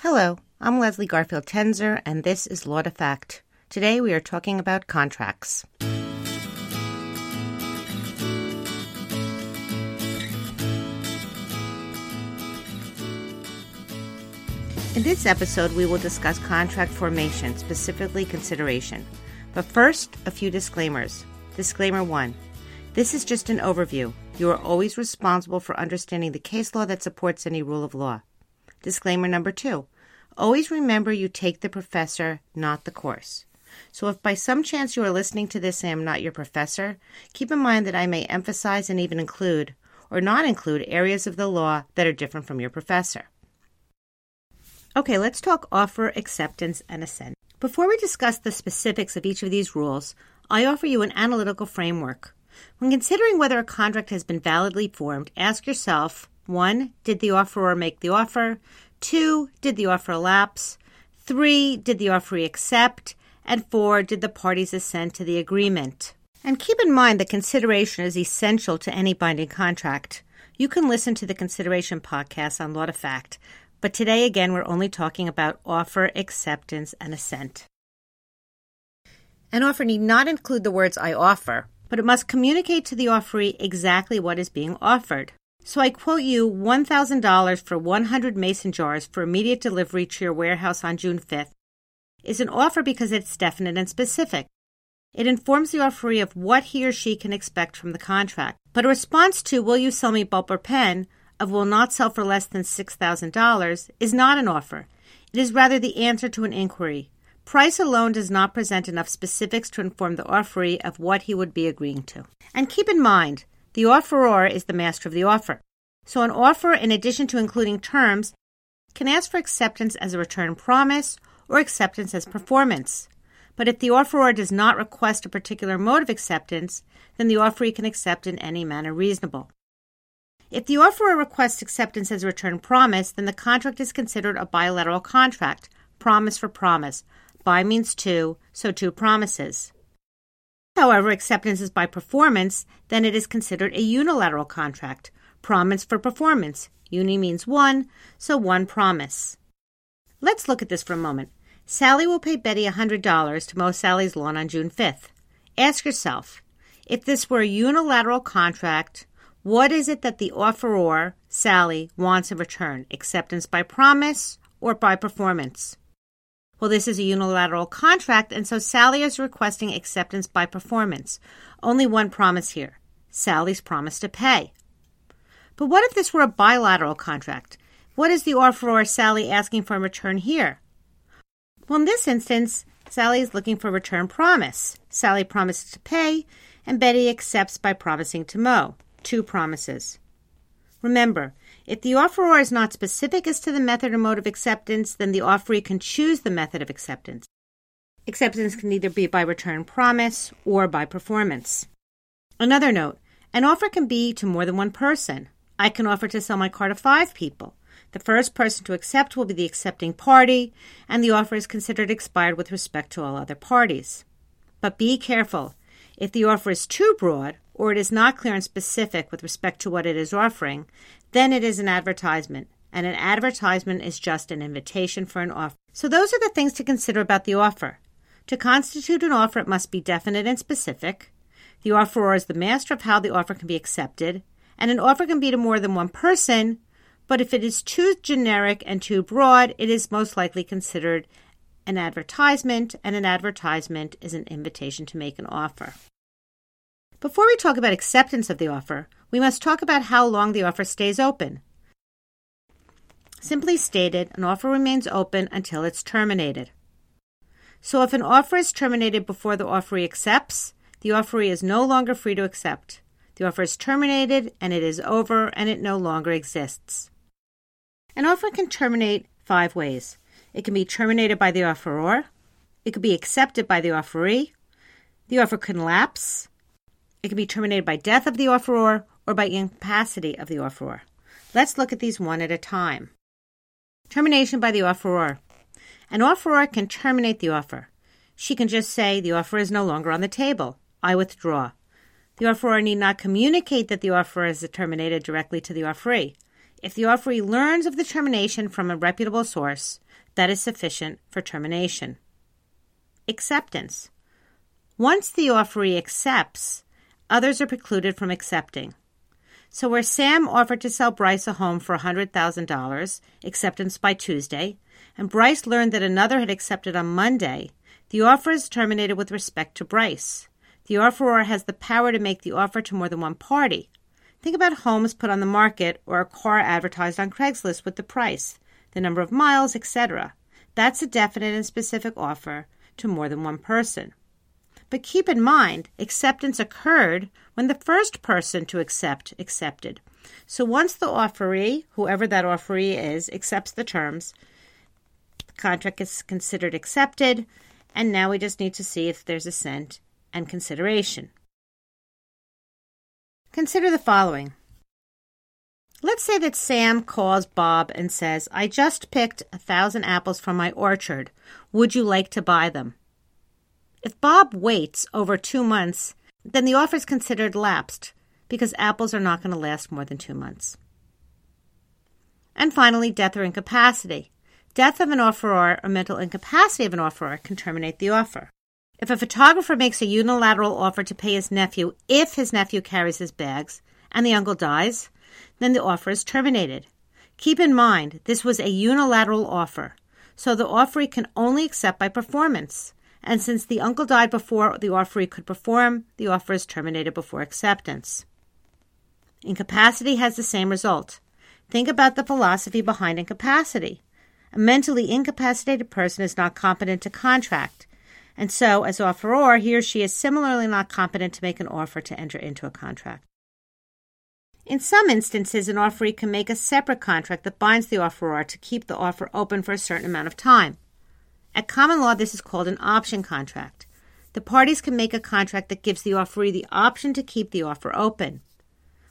Hello, I'm Leslie Garfield Tenzer, and this is Law to Fact. Today we are talking about contracts. In this episode, we will discuss contract formation, specifically consideration. But first, a few disclaimers. Disclaimer 1 This is just an overview. You are always responsible for understanding the case law that supports any rule of law. Disclaimer number 2 Always remember you take the professor, not the course. So if by some chance you are listening to this and I am not your professor, keep in mind that I may emphasize and even include or not include areas of the law that are different from your professor. Okay, let's talk offer, acceptance, and assent. Before we discuss the specifics of each of these rules, I offer you an analytical framework. When considering whether a contract has been validly formed, ask yourself 1. Did the offeror make the offer? 2. Did the offer lapse? 3. Did the offeree accept? And 4. Did the parties assent to the agreement? And keep in mind that consideration is essential to any binding contract. You can listen to the consideration podcast on Law to Fact, but today, again, we're only talking about offer, acceptance, and assent. An offer need not include the words I offer, but it must communicate to the offeree exactly what is being offered. So I quote you $1,000 for 100 mason jars for immediate delivery to your warehouse on June 5th is an offer because it's definite and specific. It informs the offeree of what he or she can expect from the contract. But a response to, Will you sell me bulb or pen? of will not sell for less than $6,000 is not an offer. It is rather the answer to an inquiry. Price alone does not present enough specifics to inform the offeree of what he would be agreeing to. And keep in mind, the offeror is the master of the offer. So an offer, in addition to including terms, can ask for acceptance as a return promise or acceptance as performance. But if the offeror does not request a particular mode of acceptance, then the offeree can accept in any manner reasonable. If the offeror requests acceptance as a return promise, then the contract is considered a bilateral contract, promise for promise. Bi means two, so two promises. However, acceptance is by performance, then it is considered a unilateral contract, promise for performance. Uni means one, so one promise. Let's look at this for a moment. Sally will pay Betty $100 to mow Sally's lawn on June 5th. Ask yourself, if this were a unilateral contract, what is it that the offeror, Sally, wants in return? Acceptance by promise or by performance? Well, this is a unilateral contract, and so Sally is requesting acceptance by performance. Only one promise here Sally's promise to pay. But what if this were a bilateral contract? What is the offeror, Sally, asking for in return here? Well, in this instance, Sally is looking for return promise. Sally promises to pay, and Betty accepts by promising to mow two promises. Remember, if the offeror is not specific as to the method or mode of acceptance, then the offeree can choose the method of acceptance. Acceptance can either be by return promise or by performance. Another note an offer can be to more than one person. I can offer to sell my car to five people. The first person to accept will be the accepting party, and the offer is considered expired with respect to all other parties. But be careful. If the offer is too broad, or it is not clear and specific with respect to what it is offering, then it is an advertisement. And an advertisement is just an invitation for an offer. So those are the things to consider about the offer. To constitute an offer, it must be definite and specific. The offeror is the master of how the offer can be accepted, and an offer can be to more than one person, but if it is too generic and too broad, it is most likely considered an advertisement, and an advertisement is an invitation to make an offer. Before we talk about acceptance of the offer, we must talk about how long the offer stays open. Simply stated, an offer remains open until it's terminated. So if an offer is terminated before the offeree accepts, the offeree is no longer free to accept. The offer is terminated and it is over and it no longer exists. An offer can terminate five ways. It can be terminated by the offeror, it could be accepted by the offeree, the offer can lapse, it can be terminated by death of the offeror or by incapacity of the offeror. Let's look at these one at a time. Termination by the offeror. An offeror can terminate the offer. She can just say, The offer is no longer on the table. I withdraw. The offeror need not communicate that the offer is terminated directly to the offeree. If the offeree learns of the termination from a reputable source, that is sufficient for termination. Acceptance. Once the offeree accepts, others are precluded from accepting. So, where Sam offered to sell Bryce a home for $100,000, acceptance by Tuesday, and Bryce learned that another had accepted on Monday, the offer is terminated with respect to Bryce. The offeror has the power to make the offer to more than one party. Think about homes put on the market or a car advertised on Craigslist with the price, the number of miles, etc. That's a definite and specific offer to more than one person. But keep in mind, acceptance occurred when the first person to accept accepted. So once the offeree, whoever that offeree is, accepts the terms, the contract is considered accepted, and now we just need to see if there's assent and consideration. Consider the following. Let's say that Sam calls Bob and says, I just picked a thousand apples from my orchard. Would you like to buy them? If Bob waits over two months, then the offer is considered lapsed because apples are not going to last more than two months. And finally, death or incapacity. Death of an offeror or mental incapacity of an offeror can terminate the offer. If a photographer makes a unilateral offer to pay his nephew if his nephew carries his bags and the uncle dies, then the offer is terminated. Keep in mind, this was a unilateral offer, so the offeree can only accept by performance. And since the uncle died before the offeree could perform, the offer is terminated before acceptance. Incapacity has the same result. Think about the philosophy behind incapacity. A mentally incapacitated person is not competent to contract, and so, as offeror, he or she is similarly not competent to make an offer to enter into a contract. In some instances, an offeree can make a separate contract that binds the offeror to keep the offer open for a certain amount of time. At common law, this is called an option contract. The parties can make a contract that gives the offeree the option to keep the offer open.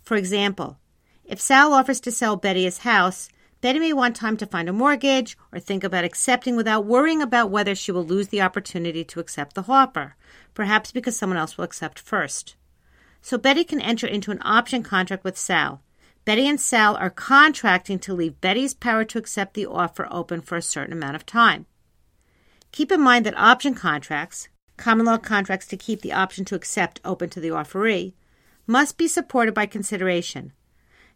For example, if Sal offers to sell Betty his house, Betty may want time to find a mortgage or think about accepting without worrying about whether she will lose the opportunity to accept the offer, perhaps because someone else will accept first. So Betty can enter into an option contract with Sal. Betty and Sal are contracting to leave Betty's power to accept the offer open for a certain amount of time. Keep in mind that option contracts, common law contracts to keep the option to accept open to the offeree, must be supported by consideration.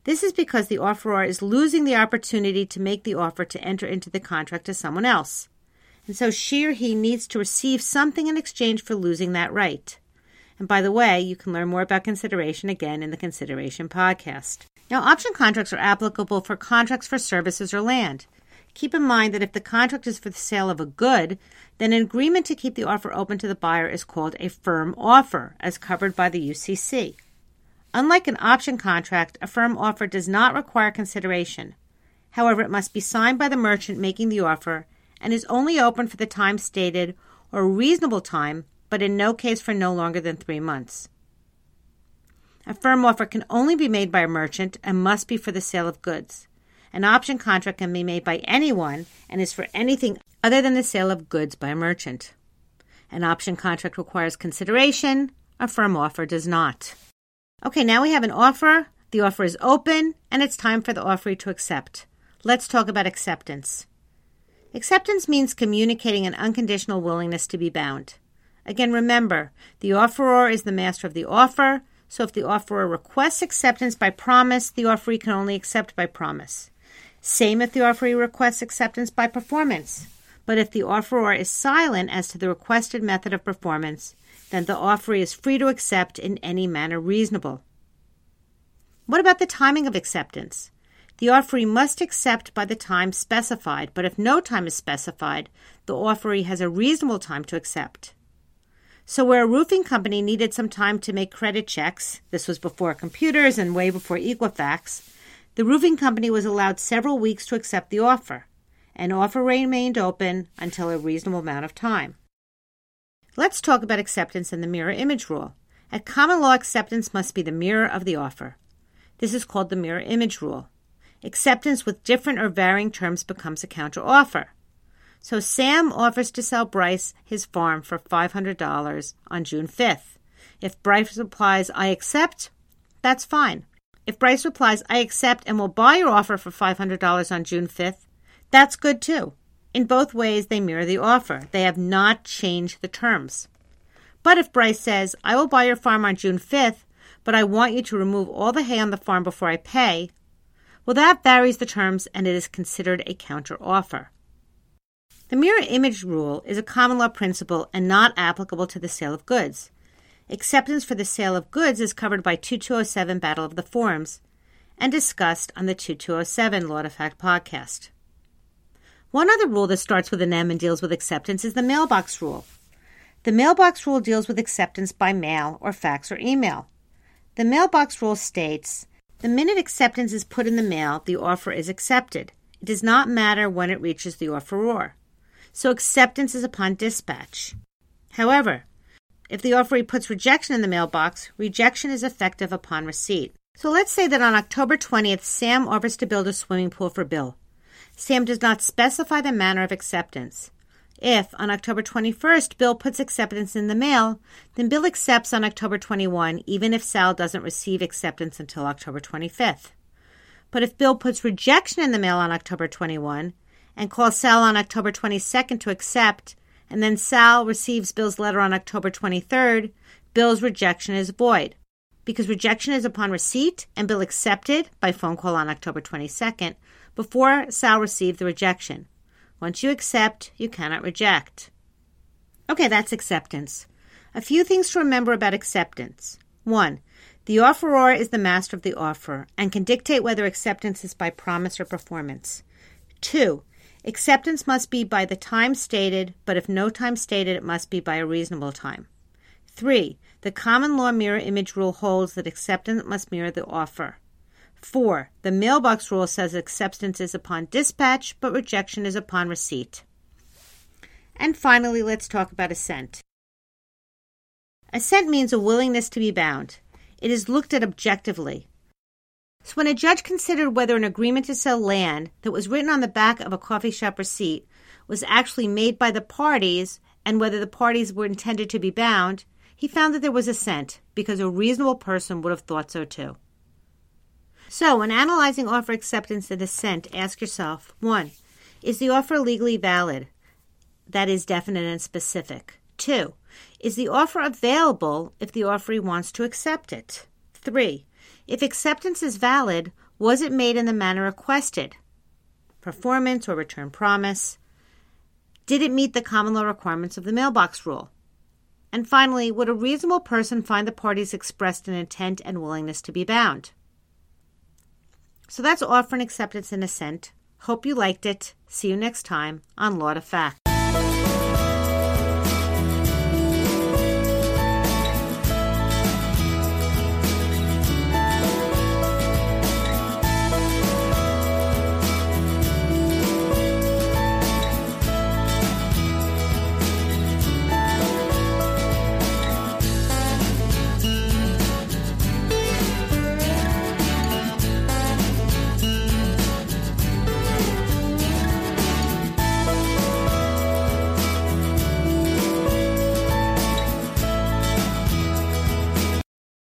This is because the offeror is losing the opportunity to make the offer to enter into the contract to someone else. And so she or he needs to receive something in exchange for losing that right. And by the way, you can learn more about consideration again in the Consideration podcast. Now, option contracts are applicable for contracts for services or land. Keep in mind that if the contract is for the sale of a good, then an agreement to keep the offer open to the buyer is called a firm offer, as covered by the UCC. Unlike an option contract, a firm offer does not require consideration. However, it must be signed by the merchant making the offer and is only open for the time stated or reasonable time, but in no case for no longer than three months. A firm offer can only be made by a merchant and must be for the sale of goods. An option contract can be made by anyone and is for anything other than the sale of goods by a merchant. An option contract requires consideration, a firm offer does not. Okay, now we have an offer. The offer is open, and it's time for the offeree to accept. Let's talk about acceptance. Acceptance means communicating an unconditional willingness to be bound. Again, remember, the offeror is the master of the offer, so if the offeror requests acceptance by promise, the offeree can only accept by promise. Same if the offeree requests acceptance by performance. But if the offeror is silent as to the requested method of performance, then the offeree is free to accept in any manner reasonable. What about the timing of acceptance? The offeree must accept by the time specified, but if no time is specified, the offeree has a reasonable time to accept. So, where a roofing company needed some time to make credit checks, this was before computers and way before Equifax, the roofing company was allowed several weeks to accept the offer. An offer remained open until a reasonable amount of time. Let's talk about acceptance and the mirror image rule. At common law, acceptance must be the mirror of the offer. This is called the mirror image rule. Acceptance with different or varying terms becomes a counteroffer. So Sam offers to sell Bryce his farm for $500 on June 5th. If Bryce replies, I accept, that's fine. If Bryce replies, I accept and will buy your offer for $500 on June 5th, that's good too. In both ways, they mirror the offer. They have not changed the terms. But if Bryce says, I will buy your farm on June 5th, but I want you to remove all the hay on the farm before I pay, well, that varies the terms and it is considered a counteroffer. The mirror image rule is a common law principle and not applicable to the sale of goods. Acceptance for the sale of goods is covered by 2207 Battle of the Forms and discussed on the 2207 Law to Fact podcast. One other rule that starts with an M and deals with acceptance is the mailbox rule. The mailbox rule deals with acceptance by mail or fax or email. The mailbox rule states the minute acceptance is put in the mail, the offer is accepted. It does not matter when it reaches the offeror so acceptance is upon dispatch. However, if the offeree puts rejection in the mailbox, rejection is effective upon receipt. So let's say that on October 20th, Sam offers to build a swimming pool for Bill. Sam does not specify the manner of acceptance. If, on October 21st, Bill puts acceptance in the mail, then Bill accepts on October 21, even if Sal doesn't receive acceptance until October 25th. But if Bill puts rejection in the mail on October 21, and calls Sal on October 22nd to accept, and then Sal receives Bill's letter on October 23rd, Bill's rejection is void. Because rejection is upon receipt and Bill accepted by phone call on October 22nd before Sal received the rejection. Once you accept, you cannot reject. Okay, that's acceptance. A few things to remember about acceptance. One, the offeror is the master of the offer and can dictate whether acceptance is by promise or performance. Two, Acceptance must be by the time stated, but if no time stated, it must be by a reasonable time. 3. The common law mirror image rule holds that acceptance must mirror the offer. 4. The mailbox rule says acceptance is upon dispatch, but rejection is upon receipt. And finally, let's talk about assent. Assent means a willingness to be bound. It is looked at objectively. So when a judge considered whether an agreement to sell land that was written on the back of a coffee shop receipt was actually made by the parties and whether the parties were intended to be bound, he found that there was assent because a reasonable person would have thought so too. So, when analyzing offer acceptance and assent, ask yourself 1. Is the offer legally valid? That is definite and specific. 2. Is the offer available if the offeree wants to accept it? 3. If acceptance is valid, was it made in the manner requested? Performance or return promise? Did it meet the common law requirements of the mailbox rule? And finally, would a reasonable person find the parties expressed an intent and willingness to be bound? So that's offer and acceptance and assent. Hope you liked it. See you next time on Law to Fact.